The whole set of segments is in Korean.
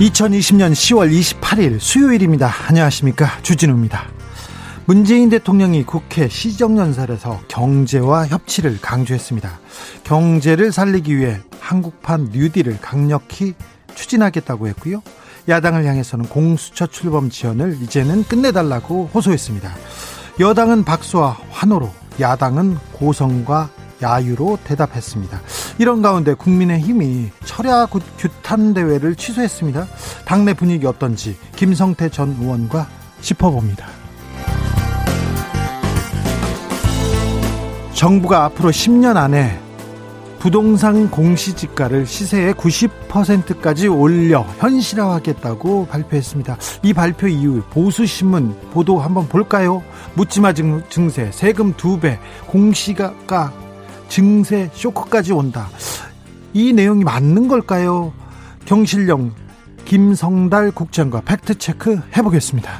2020년 10월 28일 수요일입니다. 안녕하십니까. 주진우입니다. 문재인 대통령이 국회 시정연설에서 경제와 협치를 강조했습니다. 경제를 살리기 위해 한국판 뉴딜을 강력히 추진하겠다고 했고요. 야당을 향해서는 공수처 출범 지원을 이제는 끝내달라고 호소했습니다. 여당은 박수와 환호로, 야당은 고성과 야유로 대답했습니다. 이런 가운데 국민의힘이 철야 규탄 대회를 취소했습니다. 당내 분위기 어떤지 김성태 전 의원과 짚어봅니다. 정부가 앞으로 10년 안에 부동산 공시지가를 시세의 90%까지 올려 현실화하겠다고 발표했습니다. 이 발표 이후 보수신문 보도 한번 볼까요? 묻지마 증세, 세금 2배, 공시가 증세 쇼크까지 온다. 이 내용이 맞는 걸까요? 경실령 김성달 국장과 팩트 체크 해보겠습니다.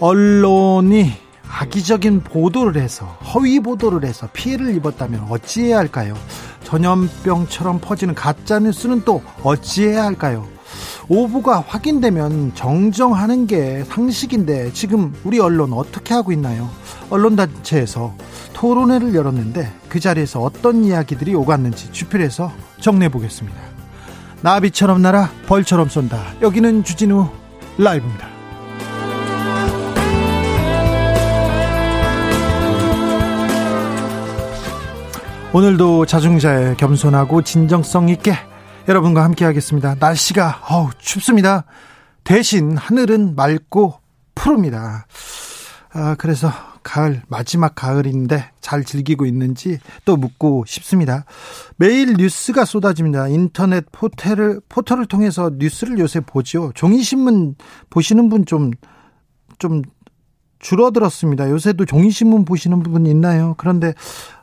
언론이 악의적인 보도를 해서 허위 보도를 해서 피해를 입었다면 어찌해야 할까요? 전염병처럼 퍼지는 가짜 뉴스는 또 어찌해야 할까요? 오보가 확인되면 정정하는 게 상식인데 지금 우리 언론 어떻게 하고 있나요? 언론단체에서 토론회를 열었는데 그 자리에서 어떤 이야기들이 오갔는지 주필해서 정리해 보겠습니다. 나비처럼 날아 벌처럼 쏜다. 여기는 주진우 라이브입니다. 오늘도 자중자애 겸손하고 진정성 있게 여러분과 함께 하겠습니다. 날씨가 어우, 춥습니다. 대신 하늘은 맑고 푸릅니다. 아, 그래서 가을 마지막 가을인데 잘 즐기고 있는지 또 묻고 싶습니다. 매일 뉴스가 쏟아집니다. 인터넷 포털을 포털을 통해서 뉴스를 요새 보죠. 종이 신문 보시는 분 좀 좀 줄어들었습니다. 요새도 종이 신문 보시는 분 있나요? 그런데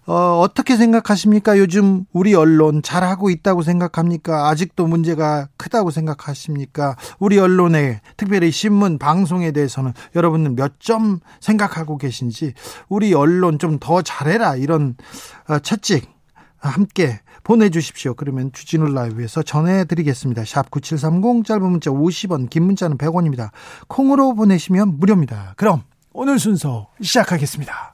어, 어떻게 생각하십니까? 요즘 우리 언론 잘하고 있다고 생각합니까? 아직도 문제가 크다고 생각하십니까? 우리 언론의 특별히 신문, 방송에 대해서는 여러분은 몇 점 생각하고 계신지 우리 언론 좀 더 잘해라 이런 어, 채찍 함께 보내주십시오. 그러면 주진우 라이브에서 전해드리겠습니다. 샵 9730 짧은 문자 50원 긴 문자는 100원입니다. 콩으로 보내시면 무료입니다. 그럼 오늘 순서 시작하겠습니다.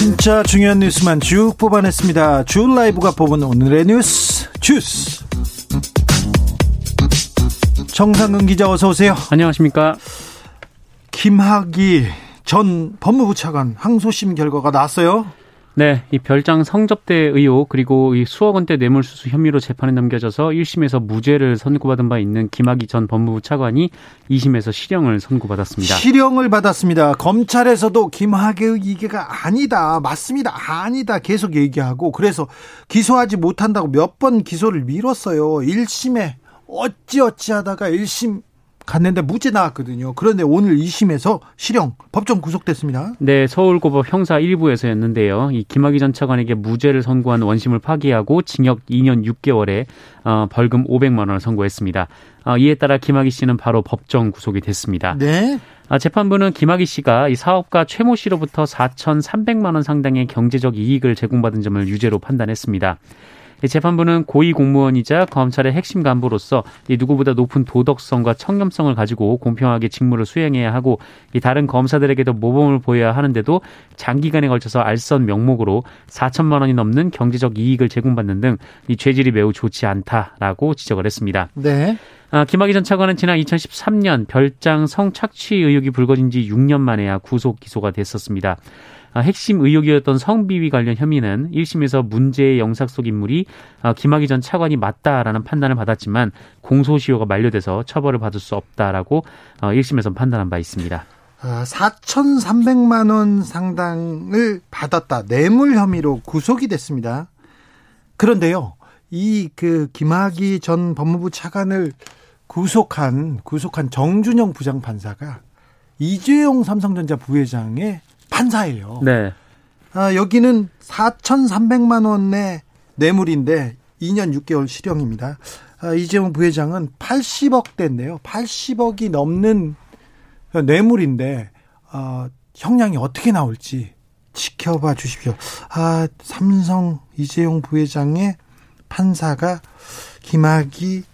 진짜 중요한 뉴스만 쭉 뽑아냈습니다. 주 라이브가 뽑은 오늘의 뉴스 주스. 정상근 기자 어서 오세요. 안녕하십니까. 김학의 전 법무부 차관 항소심 결과가 나왔어요. 네, 이 별장 성접대 의혹 그리고 이 수억 원대 뇌물수수 혐의로 재판에 넘겨져서 1심에서 무죄를 선고받은 바 있는 김학의 전 법무부 차관이 2심에서 실형을 선고받았습니다. 실형을 받았습니다. 검찰에서도 김학의 이게가 아니다, 맞습니다, 아니다 계속 얘기하고 그래서 기소하지 못한다고 몇 번 기소를 미뤘어요. 1심에 어찌어찌 하다가 1심 갔는데 무죄 나왔거든요. 그런데 오늘 2심에서 실형 법정 구속됐습니다. 네, 서울고법 형사 1부에서였는데요. 이 김학의 전 차관에게 무죄를 선고한 원심을 파기하고 징역 2년 6개월에 어, 벌금 500만 원을 선고했습니다. 어, 이에 따라 김학의 씨는 바로 법정 구속이 됐습니다. 네. 아, 재판부는 김학의 씨가 이 사업가 최모 씨로부터 4,300만 원 상당의 경제적 이익을 제공받은 점을 유죄로 판단했습니다. 재판부는 고위 공무원이자 검찰의 핵심 간부로서 누구보다 높은 도덕성과 청렴성을 가지고 공평하게 직무를 수행해야 하고 다른 검사들에게도 모범을 보여야 하는데도 장기간에 걸쳐서 알선 명목으로 4천만 원이 넘는 경제적 이익을 제공받는 등 이 죄질이 매우 좋지 않다라고 지적을 했습니다. 네. 아, 김학의 전 차관은 지난 2013년 별장 성착취 의혹이 불거진 지 6년 만에야 구속 기소가 됐었습니다. 아, 핵심 의혹이었던 성비위 관련 혐의는 1심에서 문제의 영상 속 인물이 아, 김학의 전 차관이 맞다라는 판단을 받았지만 공소시효가 만료돼서 처벌을 받을 수 없다라고 1심에서 어, 판단한 바 있습니다. 4,300만 원 상당을 받았다. 뇌물 혐의로 구속이 됐습니다. 그런데요, 이 그 김학의 전 법무부 차관을 구속한 구속한 정준영 부장판사가 이재용 삼성전자 부회장의 판사예요. 네. 아, 여기는 4,300만 원의 뇌물인데 2년 6개월 실형입니다. 아, 이재용 부회장은 80억대인데요. 80억이 넘는 뇌물인데 어, 형량이 어떻게 나올지 지켜봐 주십시오. 아, 삼성 이재용 부회장의 판사가 김학의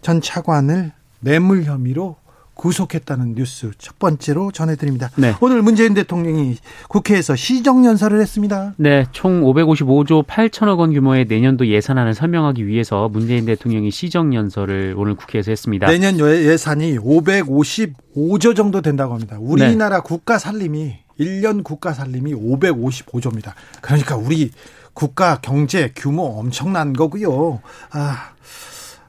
전 차관을 뇌물 혐의로 구속했다는 뉴스 첫 번째로 전해드립니다. 네. 오늘 문재인 대통령이 국회에서 시정연설을 했습니다. 네, 총 555조 8천억 원 규모의 내년도 예산안을 설명하기 위해서 문재인 대통령이 시정연설을 오늘 국회에서 했습니다. 내년 예산이 555조 정도 된다고 합니다. 우리나라 네. 국가 살림이 1년 국가 살림이 555조입니다. 그러니까 우리 국가 경제 규모 엄청난 거고요. 아,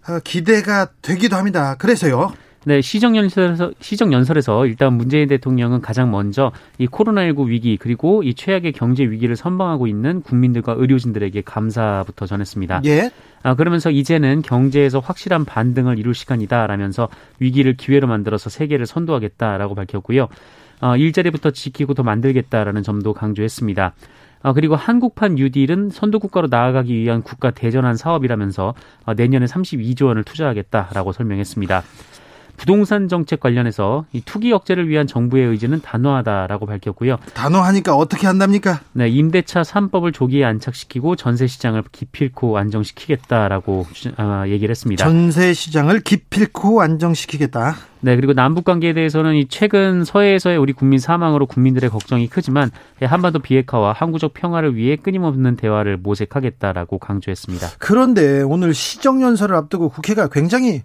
아, 기대가 되기도 합니다. 그래서요. 네, 시정 연설에서 시정 연설에서 일단 문재인 대통령은 가장 먼저 이 코로나19 위기 그리고 이 최악의 경제 위기를 선방하고 있는 국민들과 의료진들에게 감사부터 전했습니다. 예. 아, 그러면서 이제는 경제에서 확실한 반등을 이룰 시간이다라면서 위기를 기회로 만들어서 세계를 선도하겠다라고 밝혔고요. 어, 일자리부터 지키고 더 만들겠다라는 점도 강조했습니다. 어, 그리고 한국판 뉴딜은 선도국가로 나아가기 위한 국가 대전환 사업이라면서 어, 내년에 32조 원을 투자하겠다라고 설명했습니다. 부동산 정책 관련해서 이 투기 억제를 위한 정부의 의지는 단호하다라고 밝혔고요. 단호하니까 어떻게 한답니까? 네, 임대차 3법을 조기에 안착시키고 전세 시장을 기필코 안정시키겠다라고 아, 얘기를 했습니다. 전세 시장을 기필코 안정시키겠다. 네, 그리고 남북 관계에 대해서는 이 최근 서해에서의 우리 국민 사망으로 국민들의 걱정이 크지만 한반도 비핵화와 항구적 평화를 위해 끊임없는 대화를 모색하겠다라고 강조했습니다. 그런데 오늘 시정 연설을 앞두고 국회가 굉장히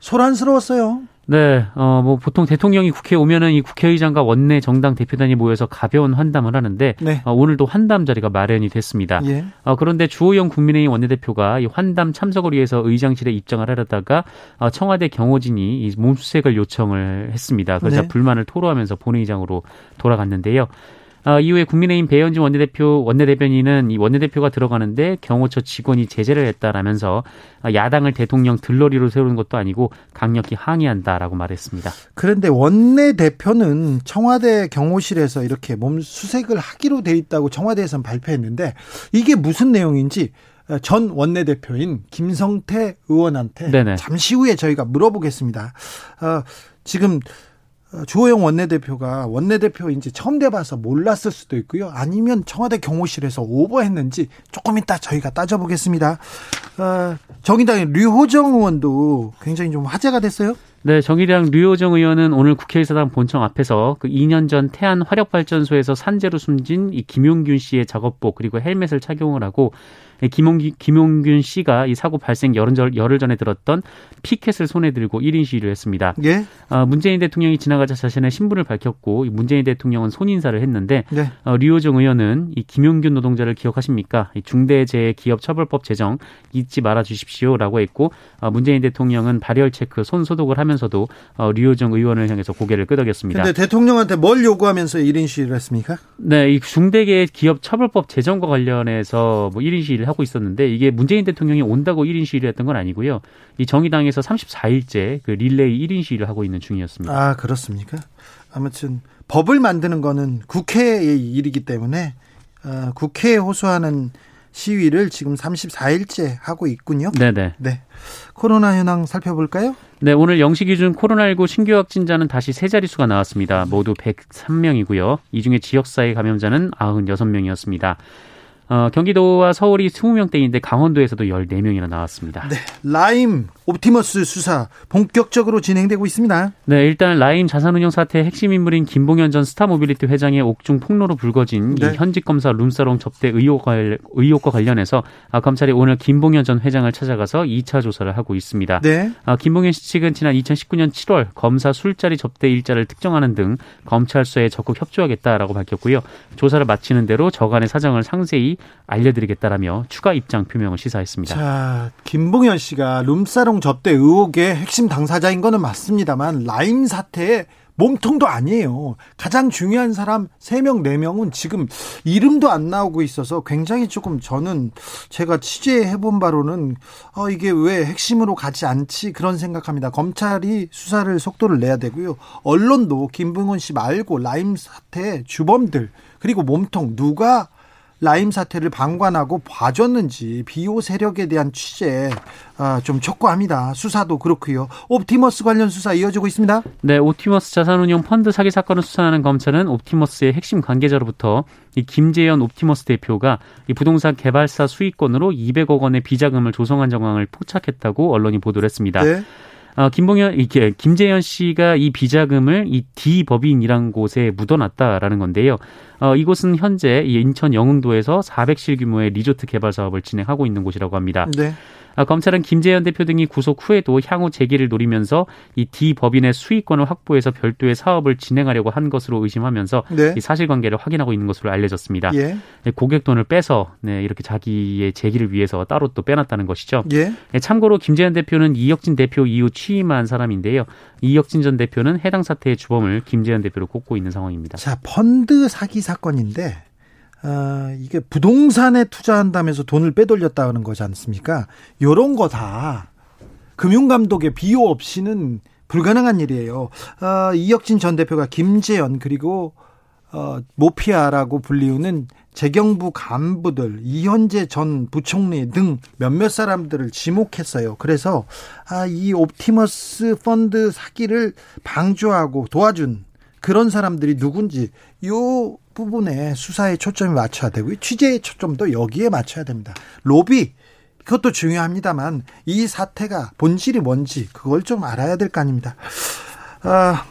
소란스러웠어요. 네, 어, 뭐, 보통 대통령이 국회에 오면은 이 국회의장과 원내 정당 대표단이 모여서 가벼운 환담을 하는데, 네. 어, 오늘도 환담 자리가 마련이 됐습니다. 예. 어, 그런데 주호영 국민의힘 원내대표가 이 환담 참석을 위해서 의장실에 입장을 하려다가, 어, 청와대 경호진이 이 몸수색을 요청을 했습니다. 그래서 네. 불만을 토로하면서 본회의장으로 돌아갔는데요. 어, 이후에 국민의힘 배현진 원내대표 원내대변인은 이 원내대표가 들어가는데 경호처 직원이 제재를 했다라면서 야당을 대통령 들러리로 세우는 것도 아니고 강력히 항의한다라고 말했습니다. 그런데 원내대표는 청와대 경호실에서 이렇게 몸 수색을 하기로 돼 있다고 청와대에서는 발표했는데 이게 무슨 내용인지 전 원내대표인 김성태 의원한테 네네. 잠시 후에 저희가 물어보겠습니다. 어, 지금 어, 주호영 원내대표가 원내대표 인지 처음 돼봐서 몰랐을 수도 있고요. 아니면 청와대 경호실에서 오버했는지 조금 이따 저희가 따져보겠습니다. 어, 정의당의 류호정 의원도 굉장히 좀 화제가 됐어요. 네, 정의당 류호정 의원은 오늘 국회의사당 본청 앞에서 그 2년 전 태안 화력발전소에서 산재로 숨진 이 김용균 씨의 작업복 그리고 헬멧을 착용을 하고 김용기, 김용균 씨가 이 사고 발생 열흘, 열흘 전에 들었던 피켓을 손에 들고 1인 시위를 했습니다. 예? 어, 문재인 대통령이 지나가자 자신의 신분을 밝혔고 문재인 대통령은 손인사를 했는데 네. 어, 류호정 의원은 이 김용균 노동자를 기억하십니까? 이 중대재해기업처벌법 제정 잊지 말아 주십시오라고 했고 어, 문재인 대통령은 발열 체크, 손 소독을 하면서도 어, 류호정 의원을 향해서 고개를 끄덕였습니다. 근데 대통령한테 뭘 요구하면서 1인 시위를 했습니까? 네, 이 중대기업처벌법 제정과 관련해서 뭐 1인 시위를 하고 있었는데 이게 문재인 대통령이 온다고 1인 시위를 했던 건 아니고요. 이 정의당에서 34일째 그 릴레이 1인 시위를 하고 있는 중이었습니다. 아, 그렇습니까? 아무튼 법을 만드는 거는 국회의 일이기 때문에 어, 국회에 호소하는 시위를 지금 34일째 하고 있군요. 네네. 네. 코로나 현황 살펴볼까요? 네, 오늘 영시 기준 코로나19 신규 확진자는 다시 세 자릿수가 나왔습니다. 모두 103명이고요. 이 중에 지역사회 감염자는 96명이었습니다. 어, 경기도와 서울이 20명대인데 강원도에서도 14명이나 나왔습니다. 네. 라임 옵티머스 수사 본격적으로 진행되고 있습니다. 네, 일단 라임 자산운용 사태의 핵심 인물인 김봉현 전 스타모빌리티 회장의 옥중 폭로로 불거진 네. 이 현직 검사 룸사롱 접대 의혹 의혹과 관련해서 아, 검찰이 오늘 김봉현 전 회장을 찾아가서 2차 조사를 하고 있습니다. 네. 아, 김봉현 씨 측은 지난 2019년 7월 검사 술자리 접대 일자를 특정하는 등 검찰 수사에 적극 협조하겠다라고 밝혔고요. 조사를 마치는 대로 저간의 사정을 상세히 알려드리겠다라며 추가 입장 표명을 시사했습니다. 자, 김봉현 씨가 룸사롱 접대 의혹의 핵심 당사자인 거는 맞습니다만 라임 사태에 몸통도 아니에요. 가장 중요한 사람 3명, 4명은 지금 이름도 안 나오고 있어서 굉장히 조금 저는 제가 취재해본 바로는 어, 이게 왜 핵심으로 가지 않지 그런 생각합니다. 검찰이 수사를 속도를 내야 되고요. 언론도 김봉현 씨 말고 라임 사태 주범들 그리고 몸통 누가 라임 사태를 방관하고 봐줬는지 비호 세력에 대한 취재 아, 좀 촉구합니다. 수사도 그렇고요. 옵티머스 관련 수사 이어지고 있습니다. 네, 옵티머스 자산운용 펀드 사기 사건을 수사하는 검찰은 옵티머스의 핵심 관계자로부터 이 김재현 옵티머스 대표가 이 부동산 개발사 수익권으로 200억 원의 비자금을 조성한 정황을 포착했다고 언론이 보도를 했습니다. 네. 어, 김봉현 이게 김재현 씨가 이 비자금을 이 D 법인이란 곳에 묻어놨다라는 건데요. 어, 이곳은 현재 인천 영흥도에서 400실 규모의 리조트 개발 사업을 진행하고 있는 곳이라고 합니다. 네. 아, 검찰은 김재현 대표 등이 구속 후에도 향후 재기를 노리면서 이 D 법인의 수익권을 확보해서 별도의 사업을 진행하려고 한 것으로 의심하면서 네. 이 사실관계를 확인하고 있는 것으로 알려졌습니다. 예. 네, 고객 돈을 빼서 네, 이렇게 자기의 재기를 위해서 따로 또 빼놨다는 것이죠. 예. 네, 참고로 김재현 대표는 이혁진 대표 이후 취임한 사람인데요. 이혁진 전 대표는 해당 사태의 주범을 김재현 대표로 꼽고 있는 상황입니다. 자, 펀드 사기 사건인데 어, 이게 부동산에 투자한다면서 돈을 빼돌렸다는 거지 않습니까? 요런 거 다 금융감독의 비호 없이는 불가능한 일이에요. 어, 이혁진 전 대표가 김재현 그리고 어, 모피아라고 불리우는 재경부 간부들, 이현재 전 부총리 등 몇몇 사람들을 지목했어요. 그래서 아, 이 옵티머스 펀드 사기를 방조하고 도와준 그런 사람들이 누군지 요 부분에 수사에 초점이 맞춰야 되고 취재의 초점도 여기에 맞춰야 됩니다. 로비 그것도 중요합니다만 이 사태가 본질이 뭔지 그걸 좀 알아야 될 거 아닙니다. 아,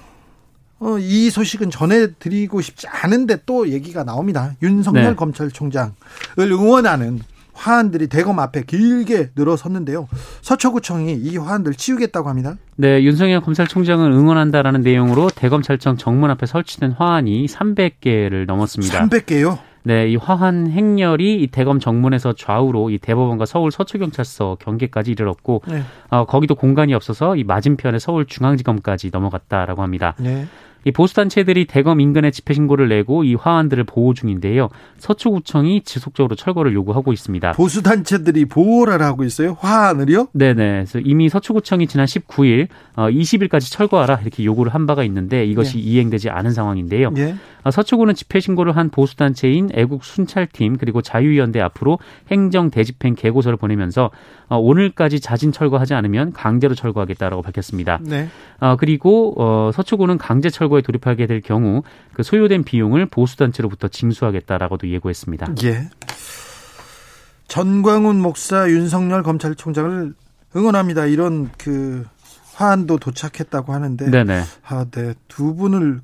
어, 이 소식은 전해드리고 싶지 않은데 또 얘기가 나옵니다. 윤석열 네. 검찰총장을 응원하는 화환들이 대검 앞에 길게 늘어섰는데요. 서초구청이 이 화환들 치우겠다고 합니다. 네, 윤석열 검찰총장을 응원한다라는 내용으로 대검찰청 정문 앞에 설치된 화환이 300개를 넘었습니다. 300개요? 네, 이 화환 행렬이 이 대검 정문에서 좌우로 이 대법원과 서울 서초경찰서 경계까지 이르렀고, 네. 어, 거기도 공간이 없어서 이 맞은편에 서울중앙지검까지 넘어갔다라고 합니다. 네. 이 보수단체들이 대검 인근에 집회 신고를 내고 이 화환들을 보호 중인데요. 서초구청이 지속적으로 철거를 요구하고 있습니다. 보수단체들이 보호를 하고 있어요? 화환을요? 네네. 그래서 이미 서초구청이 지난 19일, 어, 20일까지 철거하라 이렇게 요구를 한 바가 있는데 이것이 네. 이행되지 않은 상황인데요. 네. 서초구는 집회 신고를 한 보수단체인 애국 순찰팀 그리고 자유연대 앞으로 행정 대집행 계고서를 보내면서 어, 오늘까지 자진 철거하지 않으면 강제로 철거하겠다라고 밝혔습니다. 네. 어, 그리고 어, 서초구는 강제 철거에 돌입하게 될 경우 그 소요된 비용을 보수단체로부터 징수하겠다라고도 예고했습니다. 예. 전광훈 목사 윤석열 검찰총장을 응원합니다. 이런 그 화환도 도착했다고 하는데 네네. 아, 네. 두 분을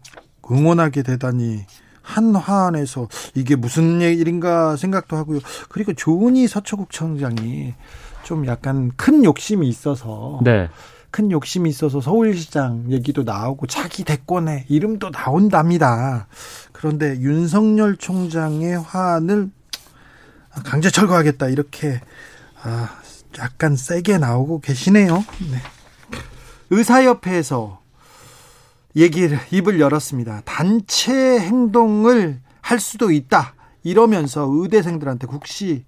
응원하게 되다니 한 화환에서 이게 무슨 일인가 생각도 하고요. 그리고 조은희 서초국청장이 좀 약간 큰 욕심이 있어서 네. 큰 욕심이 있어서 서울시장 얘기도 나오고 자기 대권에 이름도 나온답니다. 그런데 윤석열 총장의 화환을 강제 철거하겠다 이렇게 아, 약간 세게 나오고 계시네요. 네. 의사협회에서 얘기를 입을 열었습니다. 단체 행동을 할 수도 있다. 이러면서 의대생들한테 국시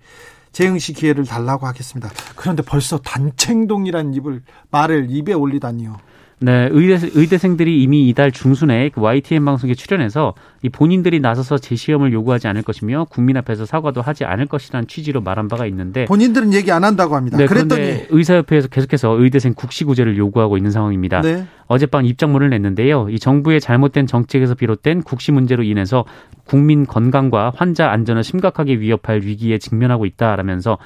재응시 기회를 달라고 하겠습니다. 그런데 벌써 단체 행동이란 입을 말을 입에 올리다니요. 네, 의대, 의대생들이 이미 이달 중순에 그 YTN 방송에 출연해서 이 본인들이 나서서 재시험을 요구하지 않을 것이며 국민 앞에서 사과도 하지 않을 것이라는 취지로 말한 바가 있는데 본인들은 얘기 안 한다고 합니다. 네, 그랬더니 의사협회에서 계속해서 의대생 국시구제를 요구하고 있는 상황입니다. 네. 어젯밤 입장문을 냈는데요. 이 정부의 잘못된 정책에서 비롯된 국시 문제로 인해서 국민 건강과 환자 안전을 심각하게 위협할 위기에 직면하고 있다라면서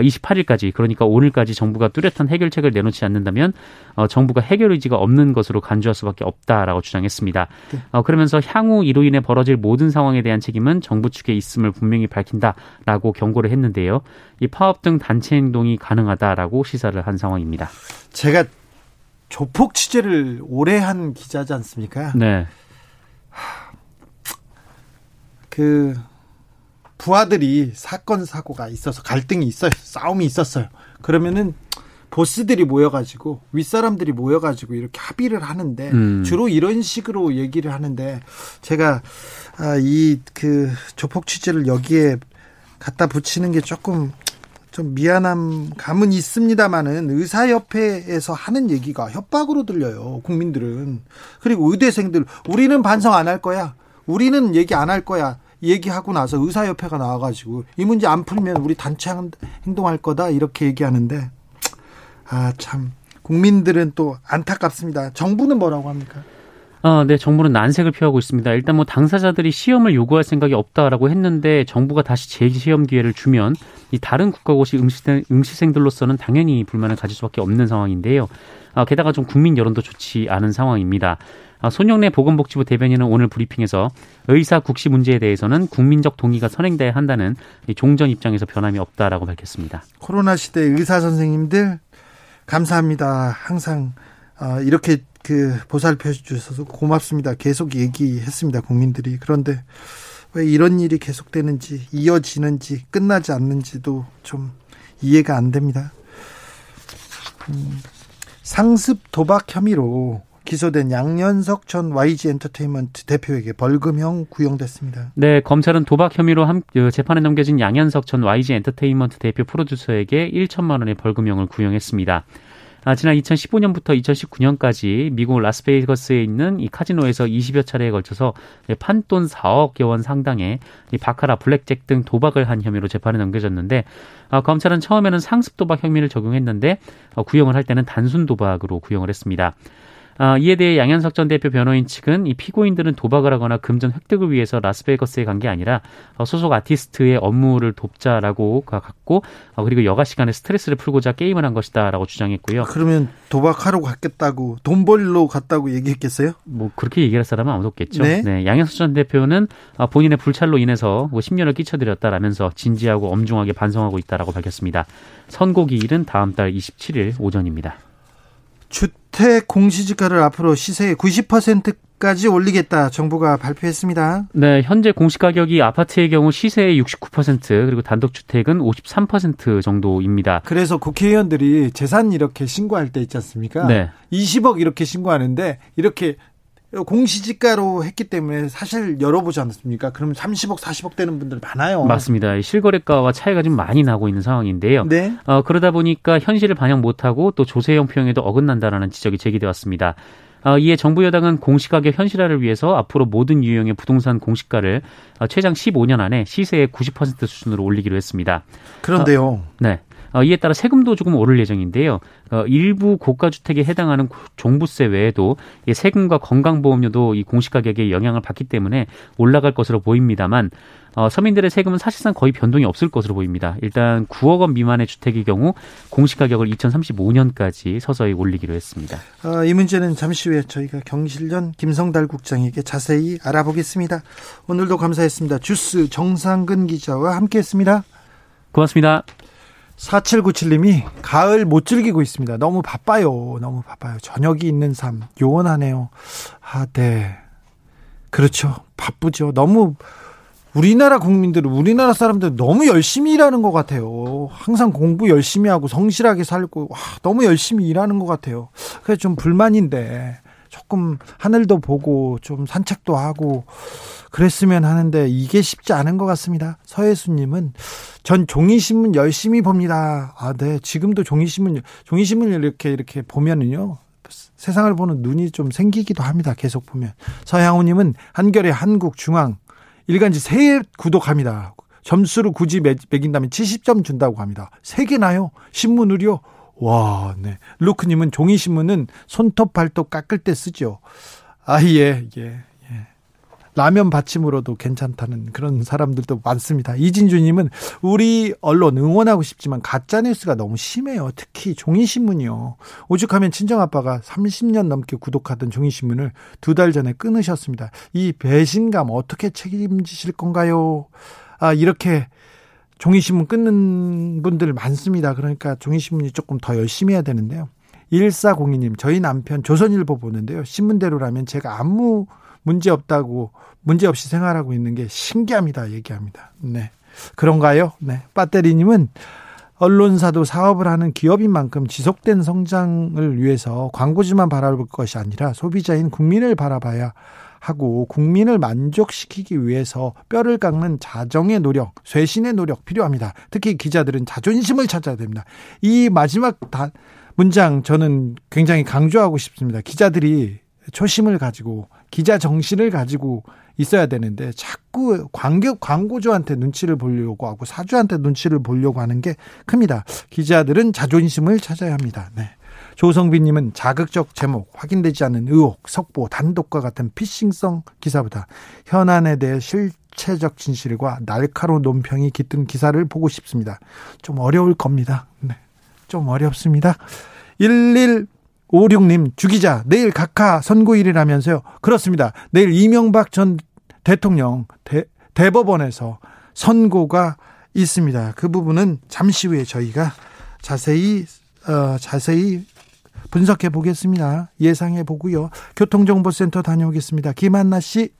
28일까지 어, 그러니까 오늘까지 정부가 뚜렷한 해결책을 내놓지 않는다면 어, 정부가 해결 의지가 없는 것으로 간주할 수밖에 없다라고 주장했습니다. 네. 어, 그러면서 향후 이로 인해 벌어질 모든 상황에 대한 책임은 정부 측에 있음을 분명히 밝힌다라고 경고를 했는데요. 이 파업 등 단체 행동이 가능하다라고 시사를 한 상황입니다. 제가 조폭 취재를 오래 한 기자지 않습니까? 네. 그 부하들이 사건 사고가 있어서 갈등이 있어요. 싸움이 있었어요. 그러면은 보스들이 모여가지고 윗사람들이 모여가지고 이렇게 합의를 하는데 음. 주로 이런 식으로 얘기를 하는데 제가 아, 이 그 조폭 취재를 여기에 갖다 붙이는 게 조금 좀 미안함 감은 있습니다만은 의사협회에서 하는 얘기가 협박으로 들려요. 국민들은 그리고 의대생들 우리는 반성 안 할 거야. 우리는 얘기 안 할 거야. 얘기하고 나서 의사협회가 나와가지고 이 문제 안 풀면 우리 단체 행동할 거다 이렇게 얘기하는데 아 참 국민들은 또 안타깝습니다. 정부는 뭐라고 합니까? 어, 네, 정부는 난색을 표하고 있습니다. 일단 뭐 당사자들이 시험을 요구할 생각이 없다라고 했는데 정부가 다시 재시험 기회를 주면 이 다른 국가고시 응시생, 응시생들로서는 당연히 불만을 가질 수밖에 없는 상황인데요. 아, 게다가 좀 국민 여론도 좋지 않은 상황입니다. 아, 손영래 보건복지부 대변인은 오늘 브리핑에서 의사 국시 문제에 대해서는 국민적 동의가 선행돼야 한다는 종전 입장에서 변함이 없다라고 밝혔습니다. 코로나 시대 의사 선생님들 감사합니다. 항상 어, 이렇게 그 보살펴 주셔서 고맙습니다. 계속 얘기했습니다. 국민들이. 그런데 왜 이런 일이 계속되는지 이어지는지 끝나지 않는지도 좀 이해가 안 됩니다. 음, 상습 도박 혐의로 기소된 양현석 전 YG 엔터테인먼트 대표에게 벌금형 구형됐습니다. 네, 검찰은 도박 혐의로 함, 그 재판에 넘겨진 양현석 전 YG 엔터테인먼트 대표 프로듀서에게 1천만 원의 벌금형을 구형했습니다. 아, 지난 2015년부터 2019년까지 미국 라스베이거스에 있는 이 카지노에서 20여 차례에 걸쳐서 판돈 4억여 원 상당의 이 바카라, 블랙잭 등 도박을 한 혐의로 재판에 넘겨졌는데 아, 검찰은 처음에는 상습 도박 혐의를 적용했는데 어, 구형을 할 때는 단순 도박으로 구형을 했습니다. 아, 이에 대해 양현석 전 대표 변호인 측은 이 피고인들은 도박을 하거나 금전 획득을 위해서 라스베이거스에 간 게 아니라 어, 소속 아티스트의 업무를 돕자라고 갖고 어, 그리고 여가 시간에 스트레스를 풀고자 게임을 한 것이다라고 주장했고요. 그러면 도박하러 갔겠다고 돈 벌러 갔다고 얘기했겠어요? 뭐 그렇게 얘기할 사람은 아무도 없겠죠. 네. 네 양현석 전 대표는 어, 본인의 불찰로 인해서 뭐 심려를 끼쳐드렸다라면서 진지하고 엄중하게 반성하고 있다라고 밝혔습니다. 선고 기일은 다음 달 27일 오전입니다. 주택 공시지가를 앞으로 시세의 90%까지 올리겠다 정부가 발표했습니다. 네, 현재 공시 가격이 아파트의 경우 시세의 69% 그리고 단독 주택은 53% 정도입니다. 그래서 국회의원들이 재산 이렇게 신고할 때 있지 않습니까? 네. 20억 이렇게 신고하는데 이렇게 공시지가로 했기 때문에 사실 열어보지 않았습니까? 그러면 30억, 40억 되는 분들 많아요. 맞습니다. 실거래가와 차이가 좀 많이 나고 있는 상황인데요. 네. 어, 그러다 보니까 현실을 반영 못하고 또 조세 형 평에도 어긋난다라는 지적이 제기되어 왔습니다. 어, 이에 정부 여당은 공시가격 현실화를 위해서 앞으로 모든 유형의 부동산 공시가를 어, 최장 15년 안에 시세의 90% 수준으로 올리기로 했습니다. 그런데요. 어, 네. 어, 이에 따라 세금도 조금 오를 예정인데요. 어, 일부 고가 주택에 해당하는 종부세 외에도 이 세금과 건강보험료도 이 공시가격에 영향을 받기 때문에 올라갈 것으로 보입니다만 어, 서민들의 세금은 사실상 거의 변동이 없을 것으로 보입니다. 일단 9억 원 미만의 주택의 경우 공시가격을 2035년까지 서서히 올리기로 했습니다. 어, 이 문제는 잠시 후에 저희가 경실련 김성달 국장에게 자세히 알아보겠습니다. 오늘도 감사했습니다. 주스 정상근 기자와 함께했습니다. 고맙습니다. 4797님이 가을 못 즐기고 있습니다. 너무 바빠요. 너무 바빠요. 저녁이 있는 삶. 요원하네요. 아, 네. 그렇죠. 바쁘죠. 너무 우리나라 국민들은 우리나라 사람들 너무 열심히 일하는 것 같아요. 항상 공부 열심히 하고 성실하게 살고 와, 너무 열심히 일하는 것 같아요. 그래서 좀 불만인데 조금 하늘도 보고 좀 산책도 하고 그랬으면 하는데 이게 쉽지 않은 것 같습니다. 서혜수님은 전 종이신문 열심히 봅니다. 아, 네. 지금도 종이신문, 종이신문을 이렇게, 이렇게 보면은요. 세상을 보는 눈이 좀 생기기도 합니다. 계속 보면. 서양우님은 한결의 한국 중앙 일간지 세 구독합니다. 점수를 굳이 매긴다면 70점 준다고 합니다. 세 개나요? 신문 의료? 와, 네. 루크님은 종이신문은 손톱 발톱 깎을 때 쓰죠. 아, 예, 예. 라면 받침으로도 괜찮다는 그런 사람들도 많습니다. 이진주님은 우리 언론 응원하고 싶지만 가짜뉴스가 너무 심해요. 특히 종이신문이요. 오죽하면 친정아빠가 30년 넘게 구독하던 종이신문을 두 달 전에 끊으셨습니다. 이 배신감 어떻게 책임지실 건가요? 아, 이렇게 종이신문 끊는 분들 많습니다. 그러니까 종이신문이 조금 더 열심히 해야 되는데요. 1402님, 저희 남편 조선일보 보는데요. 신문대로라면 제가 아무 문제 없다고 문제 없이 생활하고 있는 게 신기합니다. 얘기합니다. 네. 그런가요? 네. 배터리님은 언론사도 사업을 하는 기업인 만큼 지속된 성장을 위해서 광고주만 바라볼 것이 아니라 소비자인 국민을 바라봐야 하고 국민을 만족시키기 위해서 뼈를 깎는 자정의 노력, 쇄신의 노력 필요합니다. 특히 기자들은 자존심을 찾아야 됩니다. 이 마지막 다 문장 저는 굉장히 강조하고 싶습니다. 기자들이 초심을 가지고 기자 정신을 가지고 있어야 되는데 자꾸 광교 광고주한테 눈치를 보려고 하고 사주한테 눈치를 보려고 하는 게 큽니다. 기자들은 자존심을 찾아야 합니다. 네. 조성빈님은 자극적 제목, 확인되지 않은 의혹, 속보, 단독과 같은 피싱성 기사보다 현안에 대해 실체적 진실과 날카로운 논평이 깃든 기사를 보고 싶습니다. 좀 어려울 겁니다. 네. 좀 어렵습니다. 11 56님, 주기자, 내일 각하 선고일이라면서요. 그렇습니다. 내일 이명박 전 대통령 대, 대법원에서 선고가 있습니다. 그 부분은 잠시 후에 저희가 자세히, 어, 자세히 분석해 보겠습니다. 예상해 보고요. 교통정보센터 다녀오겠습니다. 김한나 씨.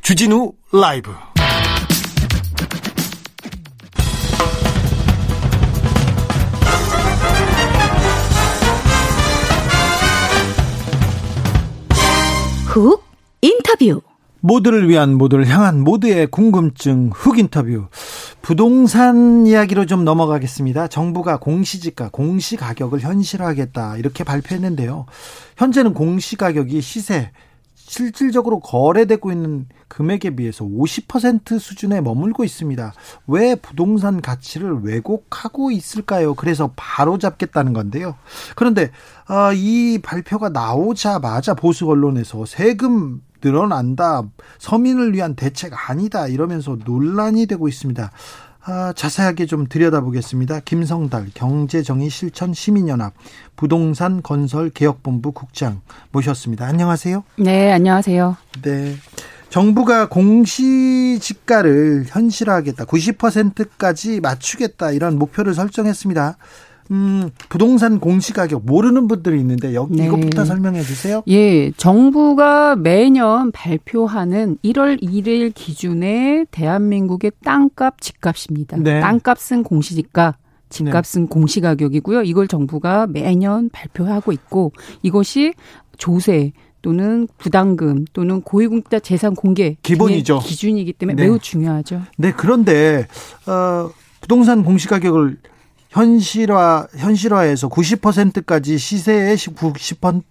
주진우 라이브. 훅 인터뷰. 모두를 위한 모두를 향한 모두의 궁금증 훅 인터뷰. 부동산 이야기로 좀 넘어가겠습니다. 정부가 공시지가, 공시가격을 현실화하겠다 이렇게 발표했는데요. 현재는 공시가격이 시세, 실질적으로 거래되고 있는 금액에 비해서 50% 수준에 머물고 있습니다. 왜 부동산 가치를 왜곡하고 있을까요? 그래서 바로 잡겠다는 건데요. 그런데 아, 이 발표가 나오자마자 보수 언론에서 세금 늘어난다, 서민을 위한 대책 아니다 이러면서 논란이 되고 있습니다. 아, 자세하게 좀 들여다보겠습니다. 김성달 경제정의 실천 시민연합 부동산 건설 개혁본부 국장 모셨습니다. 안녕하세요. 네, 안녕하세요. 네. 정부가 공시지가를 현실화하겠다. 90%까지 맞추겠다. 이런 목표를 설정했습니다. 음, 부동산 공시가격 모르는 분들이 있는데 여기 네. 이것부터 설명해 주세요. 예, 정부가 매년 발표하는 1월 1일 기준의 대한민국의 땅값 집값입니다. 네. 땅값은 공시지가, 집값은 네. 공시가격이고요. 이걸 정부가 매년 발표하고 있고 이것이 조세 또는 부담금 또는 고위공직자 재산 공개 기본이죠. 기준이기 때문에 네. 매우 중요하죠. 네, 그런데 어, 부동산 공시가격을 현실화 현실화해서 90%까지 시세의 90%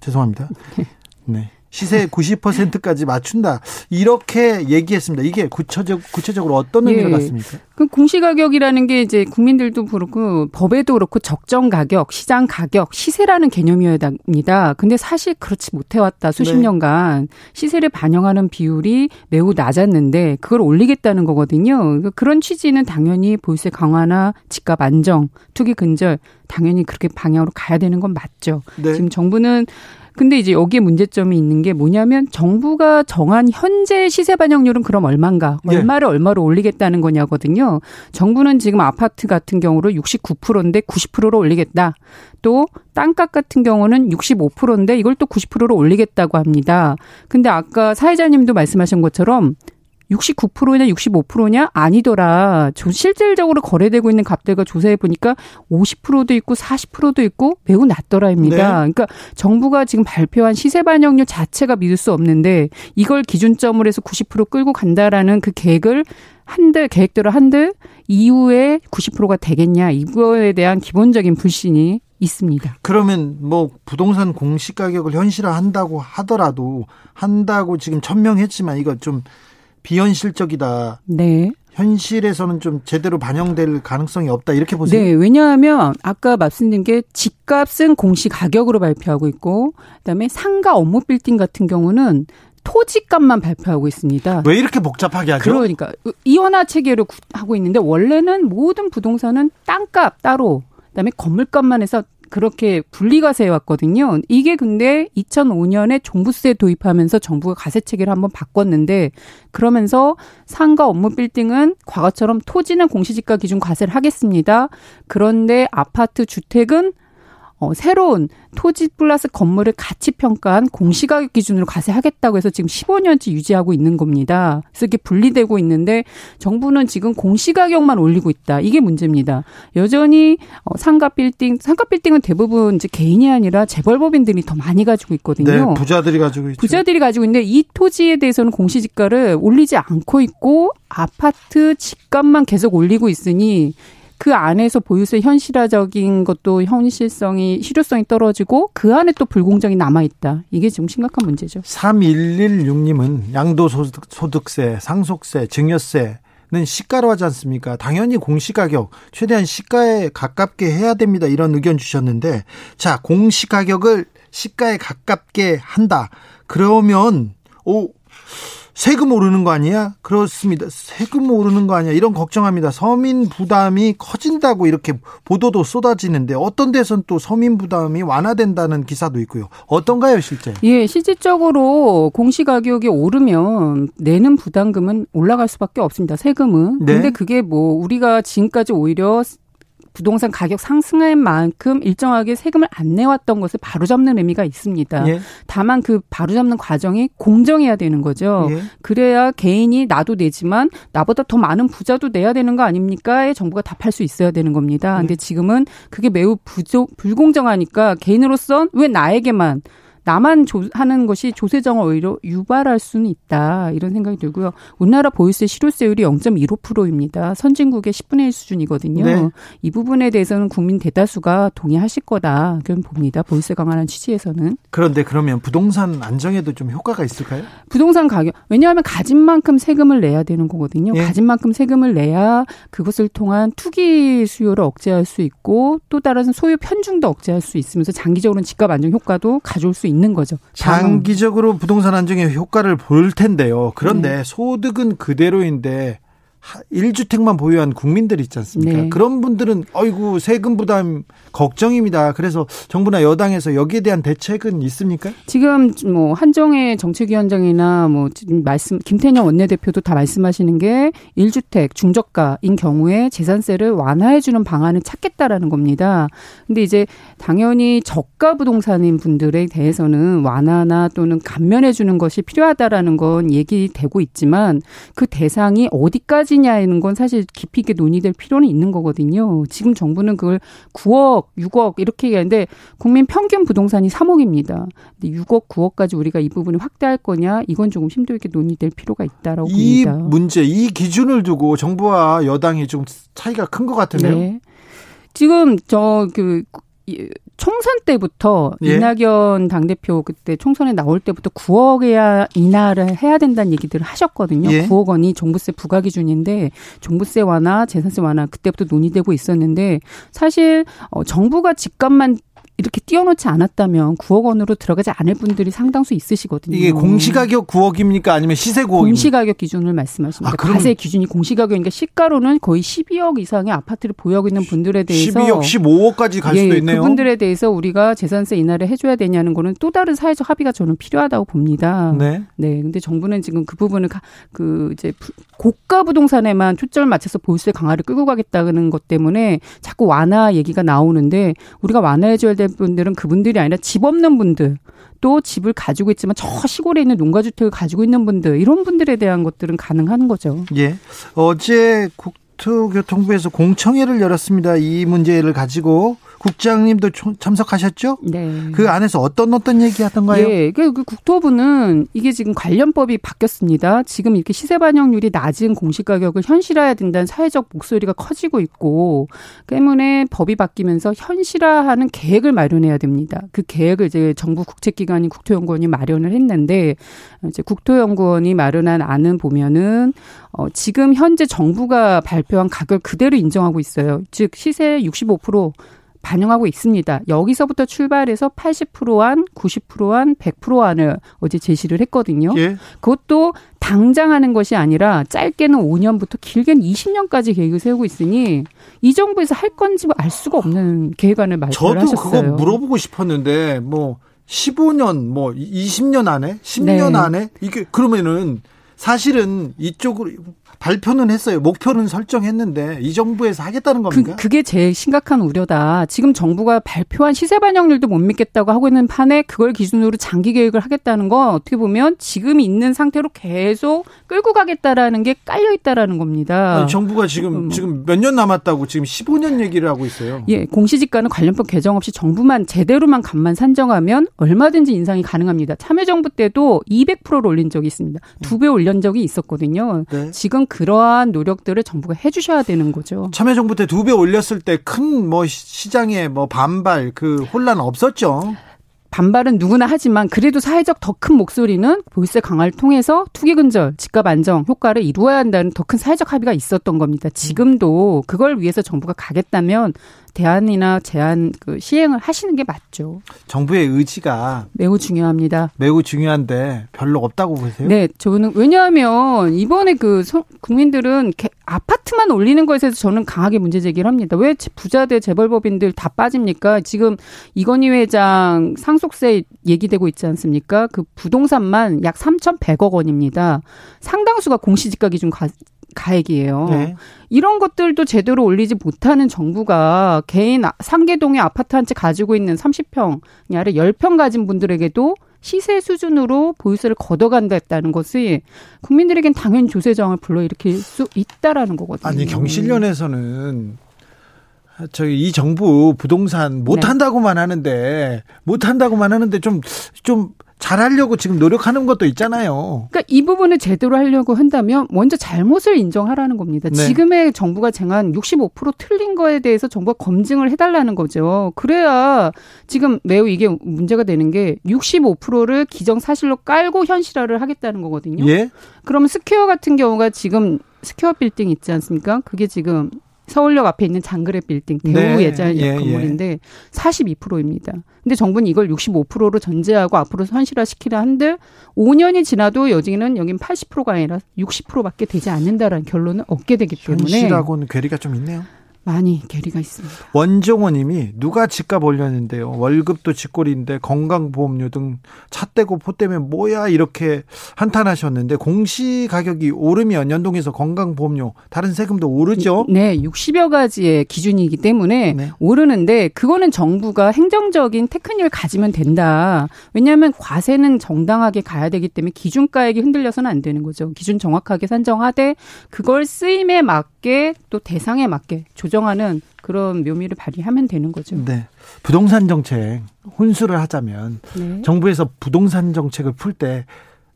죄송합니다. 네. 시세 90%까지 맞춘다. 이렇게 얘기했습니다. 이게 구체적, 구체적으로 어떤 의미를 예. 갖습니까? 그 공시가격이라는 게 이제 국민들도 그렇고 법에도 그렇고 적정 가격, 시장 가격, 시세라는 개념이어야 합니다. 근데 사실 그렇지 못해왔다. 수십 네. 년간 시세를 반영하는 비율이 매우 낮았는데 그걸 올리겠다는 거거든요. 그러니까 그런 취지는 당연히 보유세 강화나 집값 안정, 투기 근절 당연히 그렇게 방향으로 가야 되는 건 맞죠. 네. 지금 정부는 근데 이제 여기에 문제점이 있는 게 뭐냐면 정부가 정한 현재 시세 반영률은 그럼 얼마인가? 네. 얼마를 얼마로 올리겠다는 거냐거든요. 정부는 지금 아파트 같은 경우로 69%인데 90%로 올리겠다. 또 땅값 같은 경우는 65%인데 이걸 또 90%로 올리겠다고 합니다. 근데 아까 사회자님도 말씀하신 것처럼 69%냐 65%냐 아니더라. 실질적으로 거래되고 있는 값들과 조사해 보니까 50%도 있고 40%도 있고 매우 낮더라입니다. 네. 그러니까 정부가 지금 발표한 시세 반영률 자체가 믿을 수 없는데 이걸 기준점으로 해서 90% 끌고 간다라는 그 계획을 한들 계획대로 한들 이후에 90%가 되겠냐 이거에 대한 기본적인 불신이 있습니다. 그러면 뭐 부동산 공시 가격을 현실화한다고 하더라도 한다고 지금 천명했지만 이거 좀 비현실적이다. 네. 현실에서는 좀 제대로 반영될 가능성이 없다 이렇게 보세요. 네, 왜냐하면 아까 말씀드린 게 집값은 공시 가격으로 발표하고 있고 그다음에 상가 업무 빌딩 같은 경우는 토지값만 발표하고 있습니다. 왜 이렇게 복잡하게 하죠? 그러니까 이원화 체계로 하고 있는데 원래는 모든 부동산은 땅값 따로 그다음에 건물값만 해서 그렇게 분리가세 왔거든요. 이게 근데 2005년에 종부세 도입하면서 정부가 가세 체계를 한번 바꿨는데 그러면서 상가 업무 빌딩은 과거처럼 토지는 공시지가 기준 과세를 하겠습니다. 그런데 아파트 주택은 어, 새로운 토지 플러스 건물을 가치 평가한 공시가격 기준으로 가세하겠다고 해서 지금 15년째 유지하고 있는 겁니다. 그래서 이게 분리되고 있는데 정부는 지금 공시가격만 올리고 있다. 이게 문제입니다. 여전히 어, 상가 빌딩, 상가 빌딩은 대부분 이제 개인이 아니라 재벌법인들이 더 많이 가지고 있거든요. 네, 부자들이 가지고 있죠. 부자들이 가지고 있는데 이 토지에 대해서는 공시지가를 올리지 않고 있고 아파트 집값만 계속 올리고 있으니 그 안에서 보유세 현실화적인 것도 현실성이 실효성이 떨어지고 그 안에 또 불공정이 남아 있다. 이게 지금 심각한 문제죠. 3116님은 양도소득세, 상속세, 증여세 는 시가로 하지 않습니까? 당연히 공시가격 최대한 시가에 가깝게 해야 됩니다. 이런 의견 주셨는데 자 공시가격을 시가에 가깝게 한다. 그러면 오 세금 오르는 거 아니야? 그렇습니다. 세금 오르는 거 아니야? 이런 걱정합니다. 서민 부담이 커진다고 이렇게 보도도 쏟아지는데 어떤 데선 또 서민 부담이 완화된다는 기사도 있고요. 어떤가요, 실제? 예, 실질적으로 공시 가격이 오르면 내는 부담금은 올라갈 수밖에 없습니다. 세금은. 네. 근데 그게 뭐 우리가 지금까지 오히려 부동산 가격 상승한 만큼 일정하게 세금을 안 내왔던 것을 바로잡는 의미가 있습니다. 예. 다만 그 바로잡는 과정이 공정해야 되는 거죠. 예. 그래야 개인이 나도 내지만 나보다 더 많은 부자도 내야 되는 거 아닙니까?에 정부가 답할 수 있어야 되는 겁니다. 근데 네. 지금은 그게 매우 부조, 불공정하니까 개인으로선 왜 나에게만 나만 조, 하는 것이 조세정을 오히려 유발할 수는 있다. 이런 생각이 들고요. 우리나라 보유세 실효세율이 0.15%입니다. 선진국의 10분의 1 수준이거든요. 네. 이 부분에 대해서는 국민 대다수가 동의하실 거다. 그런 봅니다. 보유세 강화하는 취지에서는. 그런데 그러면 부동산 안정에도 좀 효과가 있을까요? 부동산 가격. 왜냐하면 가진 만큼 세금을 내야 되는 거거든요. 예. 가진 만큼 세금을 내야 그것을 통한 투기 수요를 억제할 수 있고 또 다른 소유 편중도 억제할 수 있으면서 장기적으로는 집값 안정 효과도 가져올 수 있는 있는 거죠. 장기적으로 부동산 안정에 효과를 볼 텐데요. 그런데 네. 소득은 그대로인데 1주택만 보유한 국민들 있지 않습니까? 네. 그런 분들은 어이구 세금 부담 걱정입니다. 그래서 정부나 여당에서 여기에 대한 대책은 있습니까? 지금 뭐 한정혜 정책위원장이나 뭐 말씀 김태년 원내대표도 다 말씀하시는 게 1주택 중저가인 경우에 재산세를 완화해 주는 방안을 찾겠다라는 겁니다. 근데 이제 당연히 저가 부동산인 분들에 대해서는 완화나 또는 감면해 주는 것이 필요하다라는 건 얘기되고 있지만 그 대상이 어디까지 것이냐는 건 사실 깊이 있게 논의될 필요는 있는 거거든요. 지금 정부는 그걸 9억, 6억 이렇게 얘기하는데 국민 평균 부동산이 3억입니다. 근데 6억, 9억까지 우리가 이 부분을 확대할 거냐 이건 조금 심도 있게 논의될 필요가 있다라고 이 봅니다. 이 문제, 이 기준을 두고 정부와 여당이 좀 차이가 큰 것 같은데요. 네. 지금 저그 총선 때부터 예. 이낙연 당대표 그때 총선에 나올 때부터 9억이야 인하를 해야 된다는 얘기들을 하셨거든요. 예. 9억 원이 종부세 부과 기준인데 종부세 완화, 재산세 완화 그때부터 논의되고 있었는데 사실 어 정부가 집값만 이렇게 띄워놓지 않았다면 9억 원으로 들어가지 않을 분들이 상당수 있으시거든요. 이게 공시가격 9억입니까? 아니면 시세 9억입니까? 공시가격 기준을 말씀하십니다. 아, 가세 기준이 공시가격이니까 시가로는 거의 12억 이상의 아파트를 보유하고 있는 분들에 대해서 12억, 15억까지 갈 예, 수도 있네요. 그분들에 대해서 우리가 재산세 인하를 해줘야 되냐는 거는 또 다른 사회적 합의가 저는 필요하다고 봅니다. 네. 네. 근데 정부는 지금 그 부분을 그 이제 고가 부동산에만 초점을 맞춰서 보유세 강화를 끌고 가겠다는 것 때문에 자꾸 완화 얘기가 나오는데 우리가 완화해줘야 될될 분들은 그분들이 아니라 집 없는 분들 또 집을 가지고 있지만 저 시골에 있는 농가주택을 가지고 있는 분들 이런 분들에 대한 것들은 가능한 거죠. 예. 어제 국토교통부에서 공청회를 열었습니다. 이 문제를 가지고 국장님도 참석하셨죠? 네. 그 안에서 어떤 어떤 얘기 하던가요? 예. 그, 그 국토부는 이게 지금 관련법이 바뀌었습니다. 지금 이렇게 시세 반영률이 낮은 공시 가격을 현실화해야 된다는 사회적 목소리가 커지고 있고 때문에 법이 바뀌면서 현실화하는 계획을 마련해야 됩니다. 그 계획을 이제 정부 국책기관인 국토연구원이 마련을 했는데 이제 국토연구원이 마련한 안은 보면은 어, 지금 현재 정부가 발표한 가격 그대로 인정하고 있어요. 즉 시세 65% 반영하고 있습니다. 여기서부터 출발해서 80%안, 90%안, 100%안을 어제 제시를 했거든요. 예. 그것도 당장 하는 것이 아니라 짧게는 5년부터 길게는 20년까지 계획을 세우고 있으니 이 정부에서 할 건지 알 수가 없는 계획안을 말씀을 하셨어요. 저도 그거 물어보고 싶었는데 뭐 15년 뭐 20년 안에 10년 네. 안에 이게 그러면은 사실은 이쪽으로 발표는 했어요. 목표는 설정했는데 이 정부에서 하겠다는 그, 겁니까? 그, 게 제일 심각한 우려다. 지금 정부가 발표한 시세 반영률도 못 믿겠다고 하고 있는 판에 그걸 기준으로 장기 계획을 하겠다는 건 어떻게 보면 지금 있는 상태로 계속 끌고 가겠다라는 게 깔려 있다라는 겁니다. 아니, 정부가 지금 음. 지금 몇 년 남았다고 지금 15년 얘기를 하고 있어요. 예, 공시지가는 관련법 개정 없이 정부만 제대로만 값만 산정하면 얼마든지 인상이 가능합니다. 참여정부 때도 200%를 올린 적이 있습니다. 두 배 올린 적이 있었거든요. 네. 지금 그러한 노력들을 정부가 해주셔야 되는 거죠. 참여정부 때 두 배 올렸을 때 큰 뭐 시장에 뭐 반발 그 혼란 없었죠. 반발은 누구나 하지만 그래도 사회적 더 큰 목소리는 보유세 강화를 통해서 투기 근절, 집값 안정 효과를 이루어야 한다는 더 큰 사회적 합의가 있었던 겁니다. 지금도 그걸 위해서 정부가 가겠다면 대안이나 제안 그 시행을 하시는 게 맞죠. 정부의 의지가 매우 중요합니다. 매우 중요한데 별로 없다고 보세요? 네, 저는 왜냐하면 이번에 그 국민들은 아파트만 올리는 것에 대해서 저는 강하게 문제 제기를 합니다. 왜 부자들 재벌법인들 다 빠집니까? 지금 이건희 회장 상속세 얘기되고 있지 않습니까? 그 부동산만 약 3,100억 원입니다. 상당수가 공시지가 기준 가 액이에요. 네. 이런 것들도 제대로 올리지 못하는 정부가 개인 아, 상계동의 아파트 한 채 가지고 있는 30평이 아니라 10평 가진 분들에게도 시세 수준으로 보유세를 걷어간다는 것이 국민들에겐 당연히 조세저항을 불러일으킬 수 있다라는 거거든요. 아니 경실련에서는 저희 이 정부 부동산 못 네. 한다고만 하는데 못 한다고만 하는데 좀좀 좀 잘하려고 지금 노력하는 것도 있잖아요. 그러니까 이 부분을 제대로 하려고 한다면 먼저 잘못을 인정하라는 겁니다. 네. 지금의 정부가 정한 65% 틀린 거에 대해서 정부가 검증을 해달라는 거죠. 그래야 지금 매우 이게 문제가 되는 게 65%를 기정사실로 깔고 현실화를 하겠다는 거거든요. 예? 그러면 스퀘어 같은 경우가 지금 스퀘어 빌딩 있지 않습니까? 그게 지금 서울역 앞에 있는 장그래 빌딩 대우 네. 예전 예, 건물인데 예. 42%입니다. 근데 정부는 이걸 65%로 전제하고 앞으로 현실화시키려 한들 5년이 지나도 여기는 여긴 80%가 아니라 60%밖에 되지 않는다라는 결론을 얻게 되기 때문에 현실하고는 괴리가 좀 있네요. 많이 괴리가 있습니다. 원종호님이 누가 집값 올렸는데요. 월급도 집골인데 건강보험료 등 차 떼고 포 때문에 뭐야 이렇게 한탄하셨는데 공시 가격이 오르면 연동해서 건강보험료 다른 세금도 오르죠. 네, 60여 가지의 기준이기 때문에 네. 오르는데 그거는 정부가 행정적인 테크닉을 가지면 된다. 왜냐하면 과세는 정당하게 가야 되기 때문에 기준가액이 흔들려서는 안 되는 거죠. 기준 정확하게 산정하되 그걸 쓰임에 맞게 또 대상에 맞게 조정. 조정하는 그런 묘미를 발휘하면 되는 거죠. 네. 부동산 정책 혼수를 하자면 네. 정부에서 부동산 정책을 풀때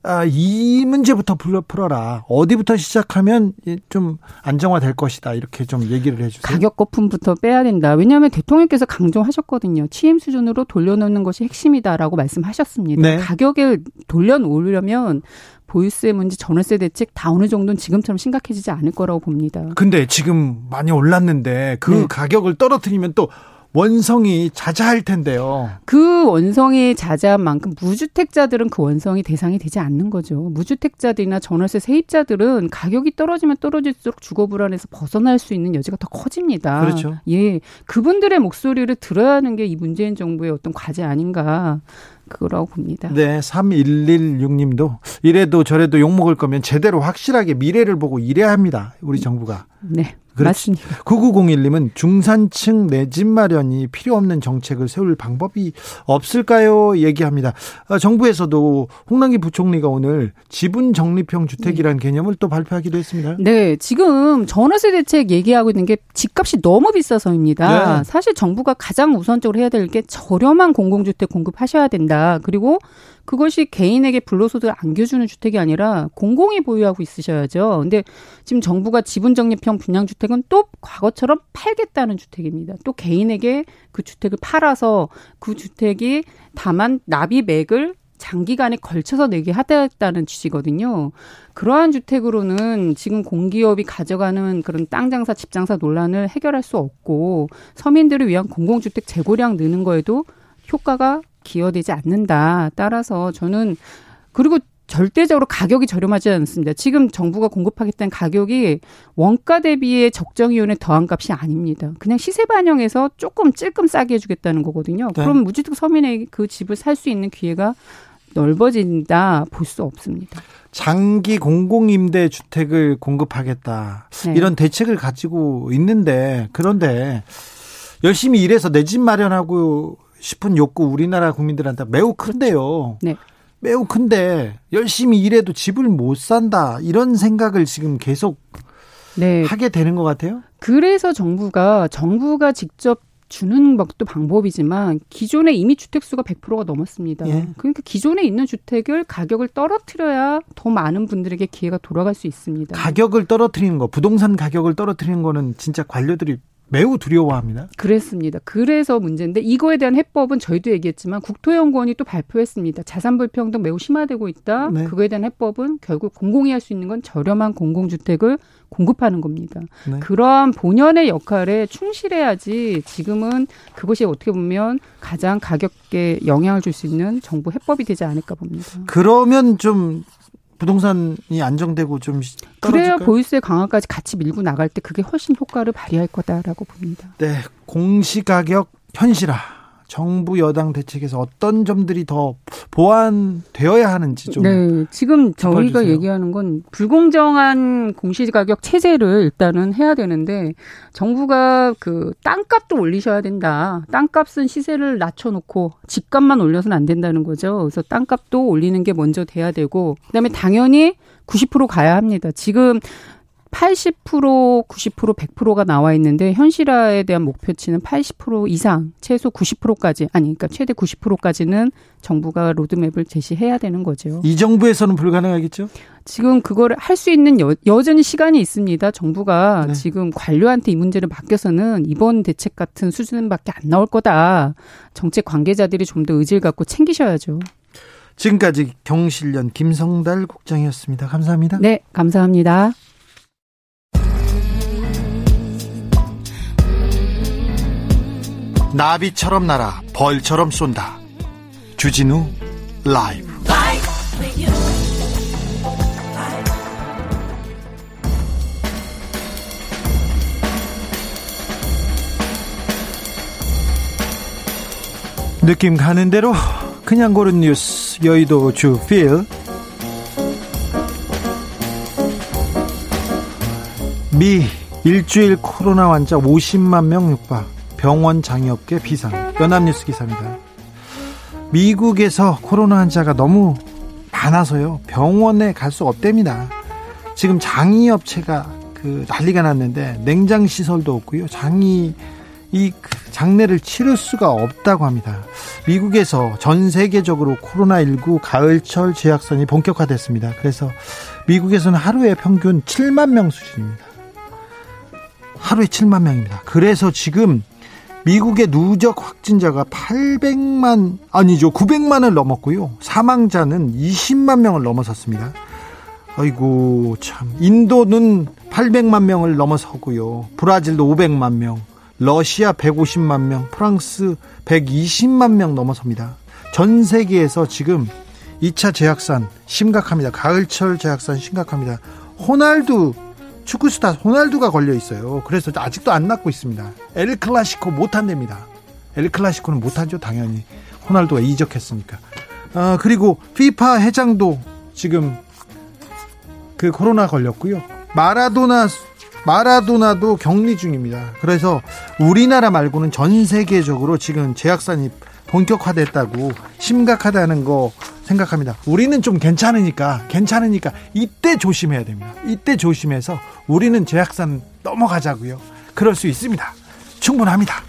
아, 이 문제부터 풀어라. 어디부터 시작하면 좀 안정화될 것이다. 이렇게 좀 얘기를 해주세요. 가격 거품부터 빼야 된다. 왜냐하면 대통령께서 강조하셨거든요. 취임 수준으로 돌려놓는 것이 핵심이다라고 말씀하셨습니다. 네. 가격을 돌려놓으려면 보유세 문제, 전월세 대책 다 어느 정도는 지금처럼 심각해지지 않을 거라고 봅니다. 근데 지금 많이 올랐는데 그 네. 가격을 떨어뜨리면 또 원성이 자자할 텐데요. 그 원성이 자자한 만큼 무주택자들은 그 원성이 대상이 되지 않는 거죠. 무주택자들이나 전월세 세입자들은 가격이 떨어지면 떨어질수록 주거 불안에서 벗어날 수 있는 여지가 더 커집니다. 그렇죠. 예. 그분들의 목소리를 들어야 하는 게 이 문재인 정부의 어떤 과제 아닌가. 그거라고 봅니다. 네, 3116님도 이래도 저래도 욕먹을 거면 제대로 확실하게 미래를 보고 일해야 합니다. 우리 정부가. 네. 맞습니다. 9901님은 중산층 내 집 마련이 필요 없는 정책을 세울 방법이 없을까요? 얘기합니다. 아, 정부에서도 홍남기 부총리가 오늘 지분 적립형 주택이라는 네. 개념을 또 발표하기도 했습니다. 네, 지금 전월세 대책 얘기하고 있는 게 집값이 너무 비싸서입니다. 네. 사실 정부가 가장 우선적으로 해야 될 게 저렴한 공공주택 공급하셔야 된다. 그리고 그것이 개인에게 불로소득을 안겨주는 주택이 아니라 공공이 보유하고 있으셔야죠. 근데 지금 정부가 지분 적립형 분양주택은 또 과거처럼 팔겠다는 주택입니다. 또 개인에게 그 주택을 팔아서 그 주택이 다만 납입액을 장기간에 걸쳐서 내게 하겠다는 취지거든요. 그러한 주택으로는 지금 공기업이 가져가는 그런 땅 장사, 집 장사 논란을 해결할 수 없고 서민들을 위한 공공주택 재고량 느는 거에도 효과가 기여되지 않는다. 따라서 저는 그리고 절대적으로 가격이 저렴하지 않습니다. 지금 정부가 공급하겠다는 가격이 원가 대비의 적정 이윤의 더한 값이 아닙니다. 그냥 시세 반영해서 조금 찔끔 싸게 해주겠다는 거거든요. 네. 그럼 무주택 서민에게 그 집을 살 수 있는 기회가 넓어진다 볼 수 없습니다. 장기 공공임대 주택을 공급하겠다 네. 이런 대책을 가지고 있는데 그런데 열심히 일해서 내 집 마련하고 싶은 욕구 우리나라 국민들한테 매우 큰데요. 네. 매우 큰데 열심히 일해도 집을 못 산다 이런 생각을 지금 계속 네. 하게 되는 것 같아요. 그래서 정부가 정부가 직접 주는 것도 방법이지만 기존에 이미 주택 수가 100%가 넘었습니다. 예. 그러니까 기존에 있는 주택을 가격을 떨어뜨려야 더 많은 분들에게 기회가 돌아갈 수 있습니다. 가격을 떨어뜨리는 거, 부동산 가격을 떨어뜨리는 거는 진짜 관료들이 매우 두려워합니다. 그랬습니다. 그래서 문제인데 이거에 대한 해법은 저희도 얘기했지만 국토연구원이 또 발표했습니다. 자산 불평등 매우 심화되고 있다. 네. 그거에 대한 해법은 결국 공공이 할 수 있는 건 저렴한 공공주택을 공급하는 겁니다. 네. 그러한 본연의 역할에 충실해야지 지금은 그것이 어떻게 보면 가장 가격에 영향을 줄 수 있는 정부 해법이 되지 않을까 봅니다. 그러면 좀 부동산이 안정되고 좀 떨어질까요? 그래야 보유세 강화까지 같이 밀고 나갈 때 그게 훨씬 효과를 발휘할 거다라고 봅니다. 네, 공시가격 현실화. 정부 여당 대책에서 어떤 점들이 더 보완되어야 하는지 좀. 네, 지금 저희가 얘기하는 건 불공정한 공시가격 체제를 일단은 해야 되는데 정부가 그 땅값도 올리셔야 된다. 땅값은 시세를 낮춰놓고 집값만 올려서는 안 된다는 거죠. 그래서 땅값도 올리는 게 먼저 돼야 되고 그다음에 당연히 90% 가야 합니다. 지금 80% 90% 100%가 나와 있는데 현실화에 대한 목표치는 80% 이상 최소 90%까지 아니 그러니까 최대 90%까지는 정부가 로드맵을 제시해야 되는 거죠. 이 정부에서는 불가능하겠죠? 지금 그걸 할수 있는 여, 여전히 시간이 있습니다. 정부가 네. 지금 관료한테 이 문제를 맡겨서는 이번 대책 같은 수준밖에 안 나올 거다. 정책 관계자들이 좀 더 의지를 갖고 챙기셔야죠. 지금까지 경실련 김성달 국장이었습니다. 감사합니다. 네, 감사합니다. 나비처럼 날아 벌처럼 쏜다. 주진우 라이브. 느낌 가는 대로 그냥 고른 뉴스 여의도 주필 미 일주일 코로나 환자 50만 명 육박 병원 장애업계 비상 연합뉴스 기사입니다. 미국에서 코로나 환자가 너무 많아서요 병원에 갈 수 없답니다. 지금 장의업체가 그 난리가 났는데 냉장 시설도 없고요 장의 이 장례를 치를 수가 없다고 합니다. 미국에서 전 세계적으로 코로나19 가을철 재확산이 본격화됐습니다. 그래서 미국에서는 하루에 평균 7만 명 수준입니다. 하루에 7만 명입니다. 그래서 지금 미국의 누적 확진자가 800만 아니죠 900만을 넘었고요 사망자는 20만 명을 넘어섰습니다. 아이고 참 인도는 800만 명을 넘어서고요 브라질도 500만 명 러시아 150만 명 프랑스 120만 명 넘어섭니다. 전 세계에서 지금 2차 재확산 심각합니다. 가을철 재확산 심각합니다. 호날두 축구 스타 호날두가 걸려 있어요. 그래서 아직도 안 낫고 있습니다. 엘 클라시코 못 한답니다. 엘 클라시코는 못 하죠, 당연히. 호날두가 이적했으니까. 아, 그리고 피파 회장도 지금 그 코로나 걸렸고요. 마라도나 마라도나도 격리 중입니다. 그래서 우리나라 말고는 전 세계적으로 지금 재확산이 본격화됐다고 심각하다는 거 생각합니다. 우리는 좀 괜찮으니까 괜찮으니까 이때 조심해야 됩니다. 이때 조심해서 우리는 재확산 넘어가자고요. 그럴 수 있습니다. 충분합니다.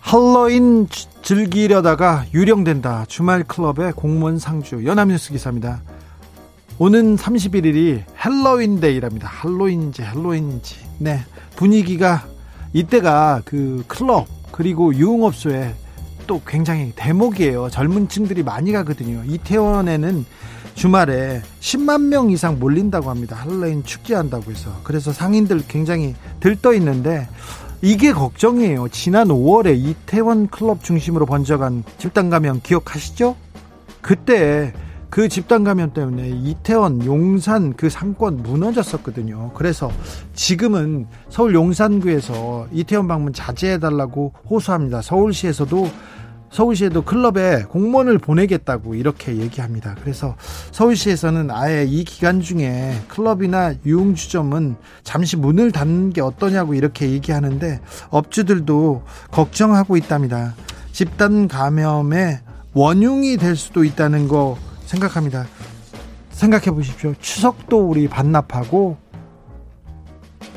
할로윈 즐기려다가 유령된다. 주말 클럽의 공무원 상주 연합뉴스 기사입니다. 오는 31일이 헬로윈데이랍니다. 할로윈인지 헬로윈인지. 네. 분위기가 이때가 그 클럽 그리고 유흥업소에 또 굉장히 대목이에요. 젊은 층들이 많이 가거든요. 이태원에는 주말에 10만 명 이상 몰린다고 합니다. 할로윈 축제한다고 해서. 그래서 상인들 굉장히 들떠 있는데 이게 걱정이에요. 지난 5월에 이태원 클럽 중심으로 번져간 집단 감염 기억하시죠? 그때 그 집단 감염 때문에 이태원 용산 그 상권 무너졌었거든요. 그래서 지금은 서울 용산구에서 이태원 방문 자제해 달라고 호소합니다. 서울시에서도 서울시에도 클럽에 공무원을 보내겠다고 이렇게 얘기합니다. 그래서 서울시에서는 아예 이 기간 중에 클럽이나 유흥주점은 잠시 문을 닫는 게 어떠냐고 이렇게 얘기하는데 업주들도 걱정하고 있답니다. 집단 감염의 원흉이 될 수도 있다는 거 생각합니다. 생각해 보십시오. 추석도 우리 반납하고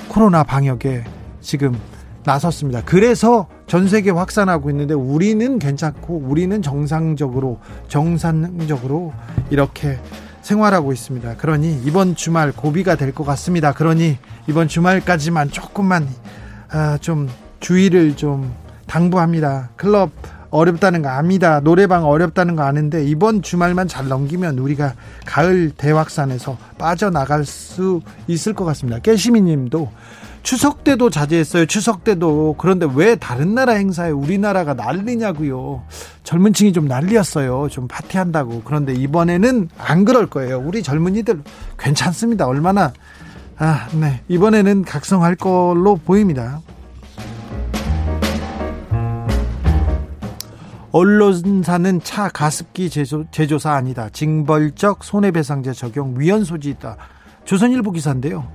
코로나 방역에 지금 나섰습니다. 그래서 전 세계 확산하고 있는데 우리는 괜찮고 우리는 정상적으로 정상적으로 이렇게 생활하고 있습니다. 그러니 이번 주말 고비가 될 것 같습니다. 그러니 이번 주말까지만 조금만 아, 좀 주의를 좀 당부합니다. 클럽 어렵다는 거 압니다. 노래방 어렵다는 거 아는데 이번 주말만 잘 넘기면 우리가 가을 대확산에서 빠져나갈 수 있을 것 같습니다. 깨시미 님도 추석 때도 자제했어요. 추석 때도. 그런데 왜 다른 나라 행사에 우리나라가 난리냐고요. 젊은 층이 좀 난리였어요. 좀 파티한다고. 그런데 이번에는 안 그럴 거예요. 우리 젊은이들 괜찮습니다. 얼마나 아, 네. 이번에는 각성할 걸로 보입니다. 언론사는 차 가습기 제조, 제조사 아니다. 징벌적 손해배상제 적용 위헌 소지 있다. 조선일보 기사인데요.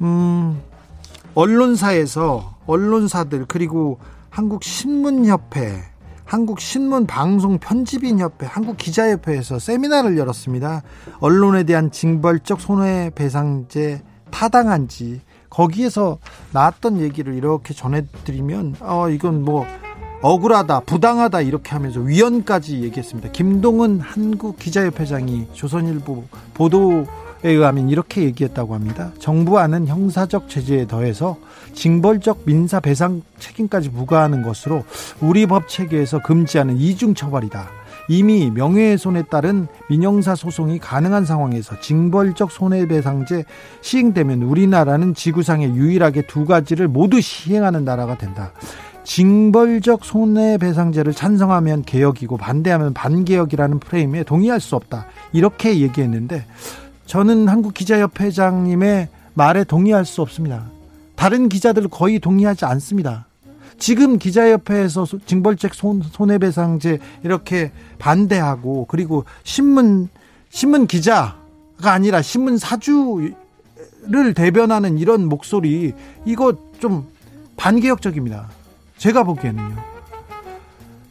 음, 언론사에서 언론사들 그리고 한국신문협회, 한국신문방송편집인협회, 한국기자협회에서 세미나를 열었습니다. 언론에 대한 징벌적 손해배상제 타당한지 거기에서 나왔던 얘기를 이렇게 전해드리면 어 이건 뭐 억울하다, 부당하다 이렇게 하면서 위헌까지 얘기했습니다. 김동은 한국 기자협회장이 조선일보 보도에 의하면 이렇게 얘기했다고 합니다. 정부안은 형사적 제재에 더해서 징벌적 민사 배상 책임까지 부과하는 것으로 우리 법 체계에서 금지하는 이중 처벌이다. 이미 명예훼손에 따른 민형사 소송이 가능한 상황에서 징벌적 손해배상제 시행되면 우리나라는 지구상에 유일하게 두 가지를 모두 시행하는 나라가 된다. 징벌적 손해배상제를 찬성하면 개혁이고 반대하면 반개혁이라는 프레임에 동의할 수 없다. 이렇게 얘기했는데 저는 한국기자협회장님의 말에 동의할 수 없습니다. 다른 기자들 거의 동의하지 않습니다. 지금 기자협회에서 징벌적 손해배상제 이렇게 반대하고 그리고 신문 신문 기자가 아니라 신문 사주를 대변하는 이런 목소리 이거 좀 반개혁적입니다. 제가 보기에는요.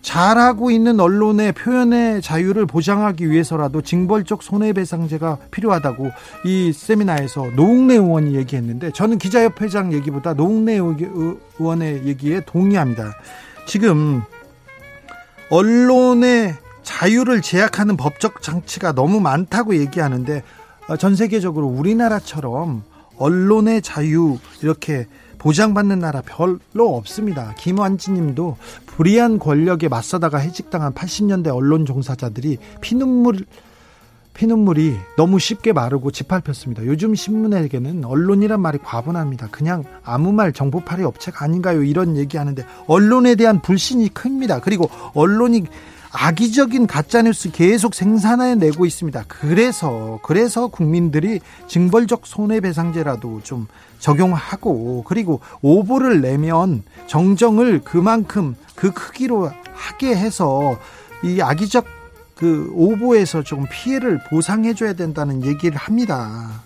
잘하고 있는 언론의 표현의 자유를 보장하기 위해서라도 징벌적 손해배상제가 필요하다고 이 세미나에서 노웅래 의원이 얘기했는데 저는 기자협회장 얘기보다 노웅래 의원의 얘기에 동의합니다. 지금 언론의 자유를 제약하는 법적 장치가 너무 많다고 얘기하는데 전 세계적으로 우리나라처럼 언론의 자유 이렇게 보장받는 나라 별로 없습니다. 김완진 님도 불의한 권력에 맞서다가 해직당한 80년대 언론 종사자들이 피눈물 피눈물이 너무 쉽게 마르고 짓밟혔습니다. 요즘 신문에게는 언론이란 말이 과분합니다. 그냥 아무 말 정보팔이 업체가 아닌가요? 이런 얘기하는데 언론에 대한 불신이 큽니다. 그리고 언론이 악의적인 가짜 뉴스 계속 생산해내고 있습니다. 그래서, 그래서 국민들이 징벌적 손해배상제라도 좀 적용하고, 그리고 오보를 내면 정정을 그만큼 그 크기로 하게 해서 이 악의적 그 오보에서 조금 피해를 보상해줘야 된다는 얘기를 합니다.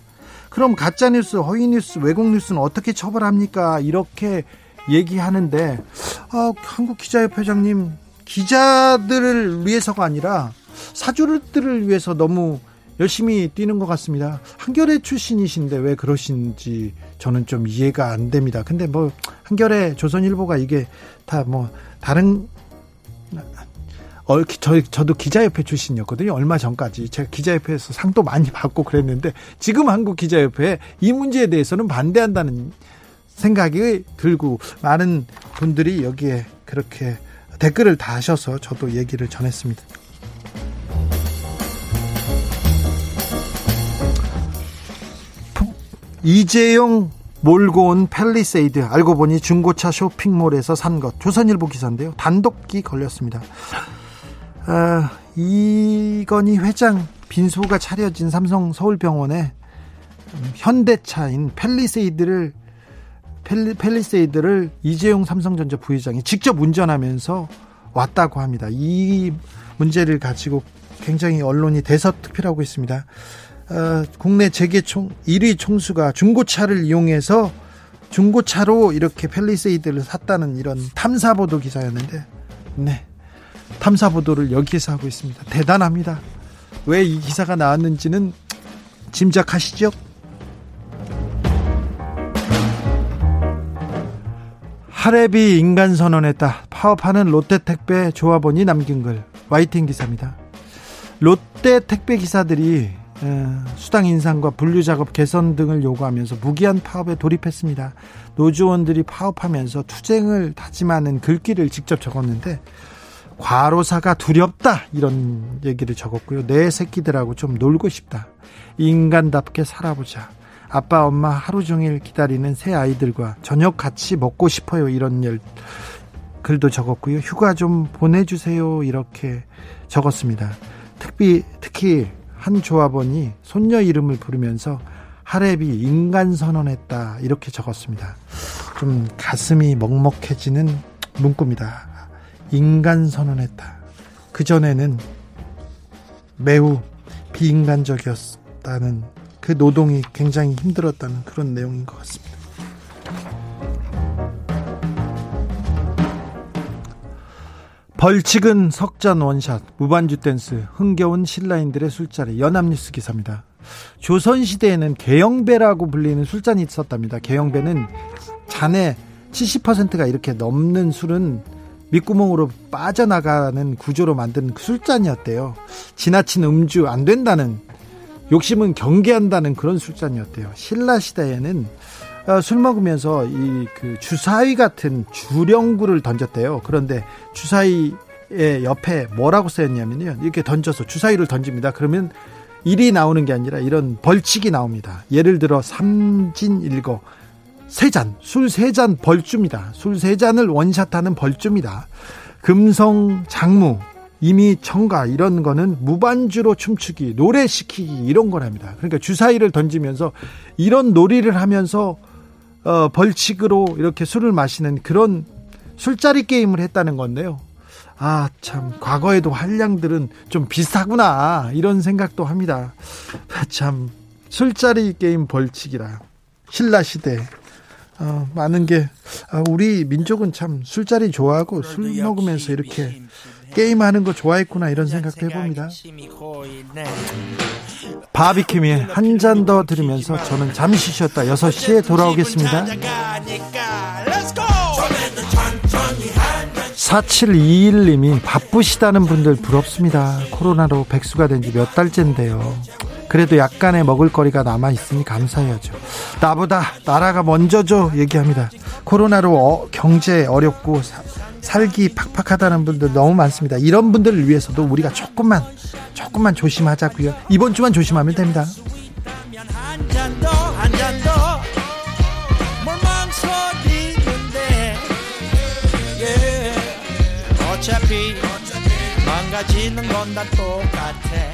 그럼 가짜 뉴스, 허위 뉴스, 왜곡 뉴스는 어떻게 처벌합니까? 이렇게 얘기하는데, 아, 한국 기자협회장님, 기자들을 위해서가 아니라 사주들을 위해서 너무 열심히 뛰는 것 같습니다. 한겨레 출신이신데 왜 그러신지 저는 좀 이해가 안 됩니다. 근데 뭐 한겨레 조선일보가 이게 다 뭐 다른 어, 저, 저도 기자협회 출신이었거든요. 얼마 전까지. 제가 기자협회에서 상도 많이 받고 그랬는데, 지금 한국 기자협회 이 문제에 대해서는 반대한다는 생각이 들고, 많은 분들이 여기에 그렇게 댓글을 다셔서 저도 얘기를 전했습니다. 이재용 몰고 온 펠리세이드 알고 보니 중고차 쇼핑몰에서 산 것. 조선일보 기사인데요. 단독이 걸렸습니다. 아, 이건희 회장 빈소가 차려진 삼성 서울병원에 현대차인 펠리세이드를 펠리, 펠리 세이드를 이재용 삼성전자 부회장이 직접 운전하면서 왔다고 합니다. 이 문제를 가지고 굉장히 언론이 대서특필하고 있습니다. 어, 국내 재계 총 1위 총수가 중고차를 이용해서 중고차로 이렇게 펠리세이드를 샀다는 이런 탐사 보도 기사였는데, 네. 탐사 보도를 여기에서 하고 있습니다. 대단합니다. 왜 이 기사가 나왔는지는 짐작하시죠? 하랩이 인간 선언했다. 파업하는 롯데 택배 조합원이 남긴 글. YTN 기사입니다. 롯데 택배 기사들이 수당 인상과 분류 작업 개선 등을 요구하면서 무기한 파업에 돌입했습니다. 노조원들이 파업하면서 투쟁을 다짐하는 글귀를 직접 적었는데 과로사가 두렵다 이런 얘기를 적었고요. 내 새끼들하고 좀 놀고 싶다. 인간답게 살아보자. 아빠 엄마 하루 종일 기다리는 새 아이들과 저녁 같이 먹고 싶어요 이런 열 글도 적었고요. 휴가 좀 보내주세요 이렇게 적었습니다. 특히 특히 한 조합원이 손녀 이름을 부르면서 하랩이 인간 선언했다 이렇게 적었습니다. 좀 가슴이 먹먹해지는 문구입니다. 인간 선언했다. 그 전에는 매우 비인간적이었다는 그 노동이 굉장히 힘들었다는 그런 내용인 것 같습니다. 벌칙은 석잔 원샷, 무반주 댄스, 흥겨운 신라인들의 술자리, 연합뉴스 기사입니다. 조선시대에는 개영배라고 불리는 술잔이 있었답니다. 개영배는 잔의 70%가 이렇게 넘는 술은 밑구멍으로 빠져나가는 구조로 만든 술잔이었대요. 지나친 음주 안 된다는 욕심은 경계한다는 그런 술잔이었대요. 신라 시대에는 어, 술 먹으면서 이 그 주사위 같은 주령구를 던졌대요. 그런데 주사위 의 옆에 뭐라고 쓰였냐면요. 이렇게 던져서 주사위를 던집니다. 그러면 일이 나오는 게 아니라 이런 벌칙이 나옵니다. 예를 들어 삼진일거 세 잔, 술 세 잔 벌주입니다. 술 세 잔을 원샷하는 벌주입니다. 금성 장무, 이미 청가 이런 거는 무반주로 춤추기, 노래 시키기 이런 거랍니다. 그러니까 주사위를 던지면서 이런 놀이를 하면서 어, 벌칙으로 이렇게 술을 마시는 그런 술자리 게임을 했다는 건데요. 아, 참, 과거에도 한량들은 좀 비슷하구나. 이런 생각도 합니다. 아, 참, 술자리 게임 벌칙이라. 신라시대. 어, 많은 게, 아, 우리 민족은 참 술자리 좋아하고 술 먹으면서 이렇게 게임하는 거 좋아했구나 이런 생각도 해봅니다. 바비킴의 한 잔 더 들으면서 저는 잠시 쉬었다 6시에 돌아오겠습니다. 4721님이 바쁘시다는 분들 부럽습니다. 코로나로 백수가 된 지 몇 달째인데요. 그래도 약간의 먹을거리가 남아있으니 감사해야죠. 나보다 나라가 먼저죠. 얘기합니다. 코로나로 어, 경제 어렵고 사, 살기 팍팍하다는 분들 너무 많습니다. 이런 분들을 위해서도 우리가 조금만 조금만 조심하자고요. 이번 주만 조심하면 됩니다. 어차피 망가지는 건 다 똑같아